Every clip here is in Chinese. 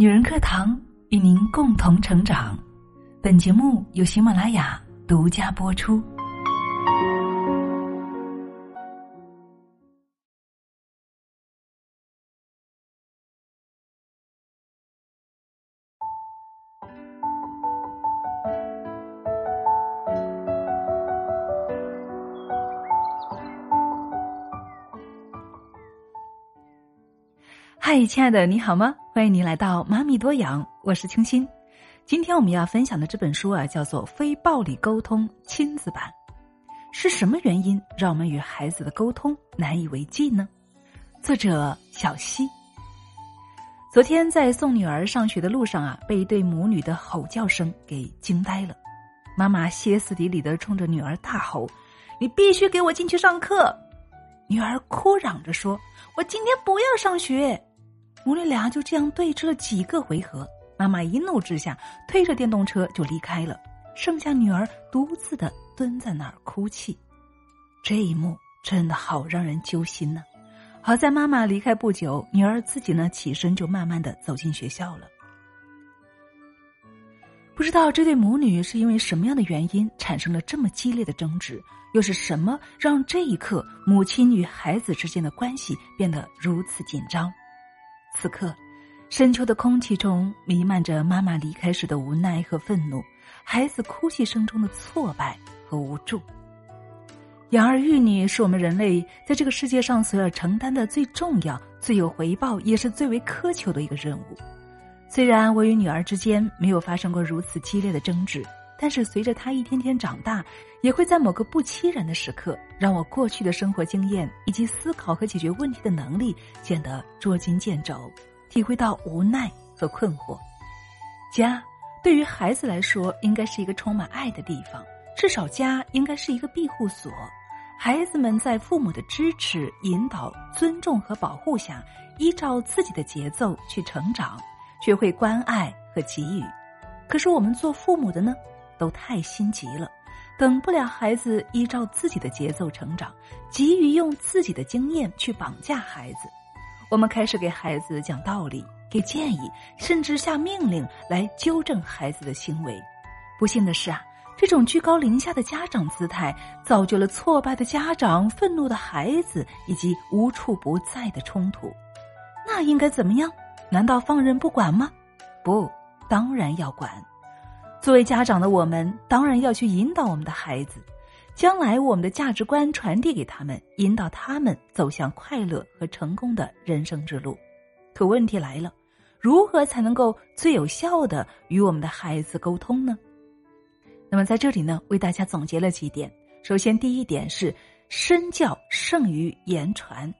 女人课堂与您共同成长。本节目由喜马拉雅独家播出。嗨，亲爱的，你好吗？欢迎您来到妈咪多养，我是清新。今天我们要分享的这本书啊，叫做《非暴力沟通亲子版》。是什么原因让我们与孩子的沟通难以为继呢？作者小溪。昨天在送女儿上学的路上啊，被一对母女的吼叫声给惊呆了。妈妈歇斯底里的冲着女儿大吼：“你必须给我进去上课！”女儿哭嚷着说：“我今天不要上学。”母女俩就这样对峙了几个回合，妈妈一怒之下推着电动车就离开了，剩下女儿独自的蹲在那儿哭泣。这一幕真的好让人揪心呢。好在妈妈离开不久，女儿自己呢起身就慢慢的走进学校了。不知道这对母女是因为什么样的原因产生了这么激烈的争执，又是什么让这一刻母亲与孩子之间的关系变得如此紧张？此刻，深秋的空气中弥漫着妈妈离开时的无奈和愤怒，孩子哭泣声中的挫败和无助。养儿育女是我们人类在这个世界上所要承担的最重要、最有回报，也是最为苛求的一个任务。虽然我与女儿之间没有发生过如此激烈的争执，但是随着他一天天长大，也会在某个不期然的时刻，让我过去的生活经验以及思考和解决问题的能力显得捉襟见肘，体会到无奈和困惑。家对于孩子来说，应该是一个充满爱的地方，至少家应该是一个庇护所。孩子们在父母的支持、引导、尊重和保护下，依照自己的节奏去成长，学会关爱和给予。可是我们做父母的呢，都太心急了。等不了孩子依照自己的节奏成长，急于用自己的经验去绑架孩子，我们开始给孩子讲道理、给建议，甚至下命令来纠正孩子的行为。不幸的是啊，这种居高临下的家长姿态，造就了挫败的家长、愤怒的孩子以及无处不在的冲突。那应该怎么样？难道放任不管吗？不，当然要管。作为家长的我们，当然要去引导我们的孩子，将来我们的价值观传递给他们，引导他们走向快乐和成功的人生之路。可问题来了，如何才能够最有效的与我们的孩子沟通呢？那么在这里呢，为大家总结了几点。首先，第一点是身教胜于言传。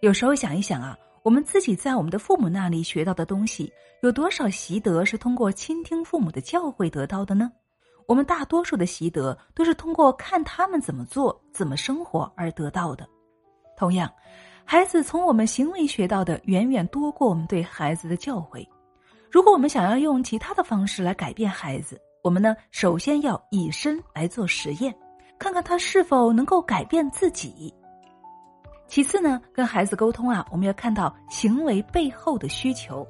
有时候想一想啊。我们自己在我们的父母那里学到的东西，有多少习得是通过倾听父母的教诲得到的呢？我们大多数的习得都是通过看他们怎么做、怎么生活而得到的。同样，孩子从我们行为学到的远远多过我们对孩子的教诲。如果我们想要用其他的方式来改变孩子，我们呢，首先要以身来做实验，看看他是否能够改变自己。其次呢，跟孩子沟通啊，我们要看到行为背后的需求。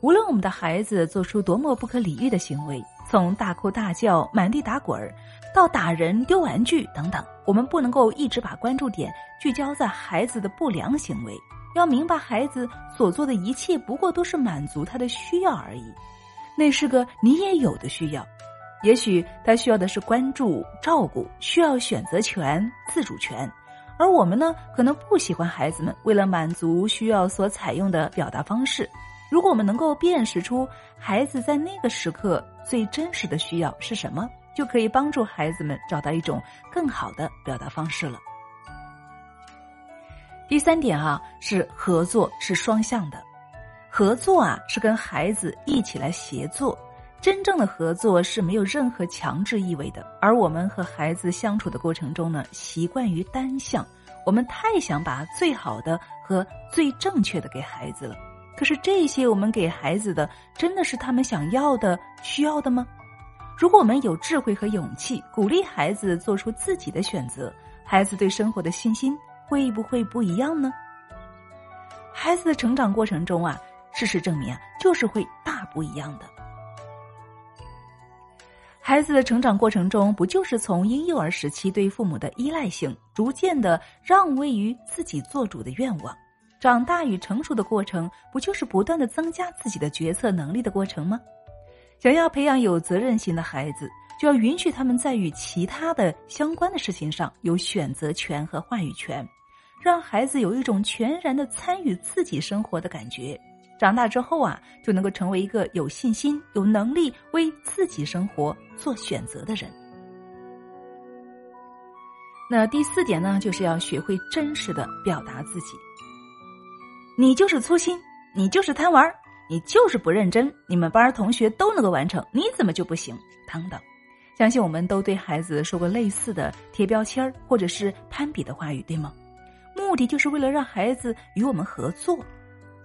无论我们的孩子做出多么不可理喻的行为，从大哭大叫、满地打滚儿，到打人、丢玩具等等，我们不能够一直把关注点聚焦在孩子的不良行为。要明白，孩子所做的一切不过都是满足他的需要而已，那是个你也有的需要。也许他需要的是关注、照顾，需要选择权、自主权。而我们呢，可能不喜欢孩子们为了满足需要所采用的表达方式。如果我们能够辨识出孩子在那个时刻最真实的需要是什么，就可以帮助孩子们找到一种更好的表达方式了。第三点啊，是合作是双向的，合作啊是跟孩子一起来协作。真正的合作是没有任何强制意味的，而我们和孩子相处的过程中呢，习惯于单向，我们太想把最好的和最正确的给孩子了。可是这些我们给孩子的，真的是他们想要的、需要的吗？如果我们有智慧和勇气，鼓励孩子做出自己的选择，孩子对生活的信心会不会不一样呢？孩子的成长过程中啊。事实证明啊，就是会大不一样的。孩子的成长过程中，不就是从婴幼儿时期对父母的依赖性，逐渐的让位于自己做主的愿望，长大与成熟的过程，不就是不断的增加自己的决策能力的过程吗？想要培养有责任心的孩子，就要允许他们在与其他的相关的事情上有选择权和话语权，让孩子有一种全然的参与自己生活的感觉。长大之后啊，就能够成为一个有信心、有能力为自己生活做选择的人。那第四点呢，就是要学会真实的表达自己。你就是粗心，你就是贪玩，你就是不认真，你们班同学都能够完成，你怎么就不行？等等，相信我们都对孩子说过类似的贴标签或者是攀比的话语，对吗？目的就是为了让孩子与我们合作。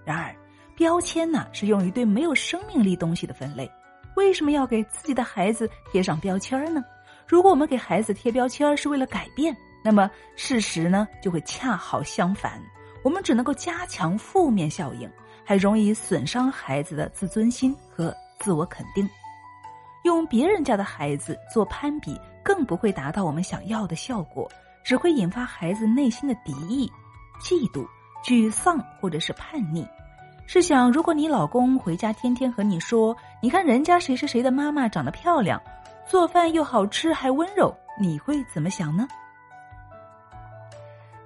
然而。标签呢是用于对没有生命力东西的分类，为什么要给自己的孩子贴上标签呢？如果我们给孩子贴标签是为了改变，那么事实呢就会恰好相反，我们只能够加强负面效应，还容易损伤孩子的自尊心和自我肯定。用别人家的孩子做攀比，更不会达到我们想要的效果，只会引发孩子内心的敌意、嫉妒、沮丧或者是叛逆。试想，如果你老公回家天天和你说：“你看人家谁谁谁的妈妈长得漂亮，做饭又好吃还温柔”，你会怎么想呢？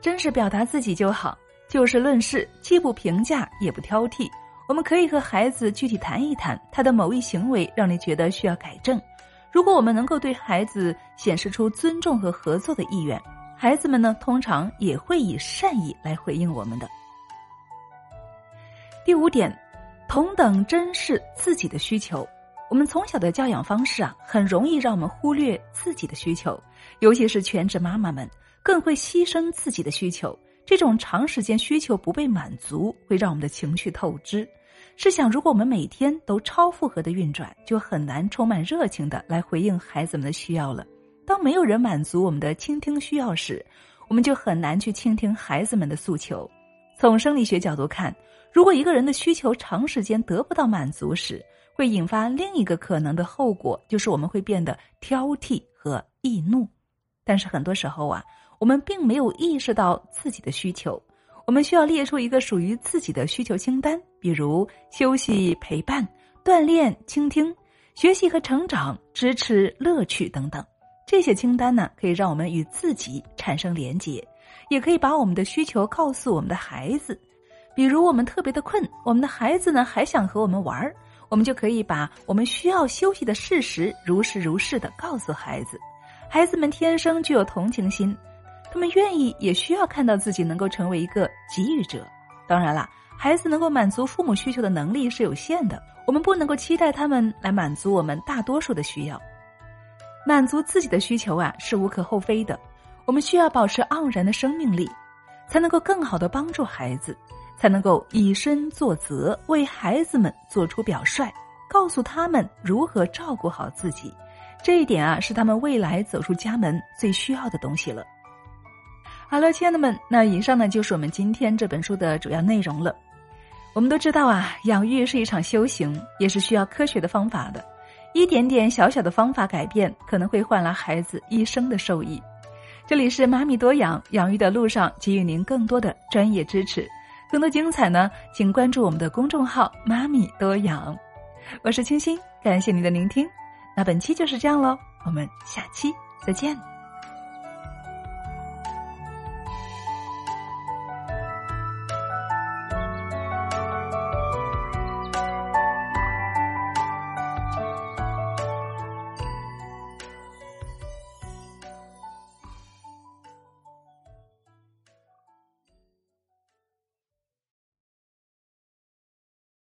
真实表达自己就好，就事论事，既不评价也不挑剔。我们可以和孩子具体谈一谈他的某一行为让你觉得需要改正。如果我们能够对孩子显示出尊重和合作的意愿，孩子们呢通常也会以善意来回应我们的。第五点，同等珍视自己的需求。我们从小的教养方式啊，很容易让我们忽略自己的需求，尤其是全职妈妈们更会牺牲自己的需求。这种长时间需求不被满足，会让我们的情绪透支。试想，如果我们每天都超负荷的运转，就很难充满热情的来回应孩子们的需要了。当没有人满足我们的倾听需要时，我们就很难去倾听孩子们的诉求。从生理学角度看。如果一个人的需求长时间得不到满足时，会引发另一个可能的后果，就是我们会变得挑剔和易怒。但是很多时候啊，我们并没有意识到自己的需求。我们需要列出一个属于自己的需求清单，比如休息、陪伴、锻炼、倾听、学习和成长、支持、乐趣等等。这些清单呢，可以让我们与自己产生连结，也可以把我们的需求告诉我们的孩子。比如我们特别的困，我们的孩子呢还想和我们玩儿，我们就可以把我们需要休息的事实如实如是的告诉孩子。孩子们天生具有同情心，他们愿意也需要看到自己能够成为一个给予者。当然啦，孩子能够满足父母需求的能力是有限的，我们不能够期待他们来满足我们大多数的需要。满足自己的需求啊是无可厚非的，我们需要保持盎然的生命力，才能够更好的帮助孩子。才能够以身作则，为孩子们做出表率，告诉他们如何照顾好自己。这一点啊，是他们未来走出家门最需要的东西了。好了，亲爱的们，那以上呢就是我们今天这本书的主要内容了。我们都知道啊，养育是一场修行，也是需要科学的方法的。一点点小小的方法改变，可能会换来孩子一生的受益。这里是妈咪多养，养育的路上给予您更多的专业支持。更多精彩呢，请关注我们的公众号“妈咪多养”。我是清新，感谢您的聆听。那本期就是这样喽，我们下期再见。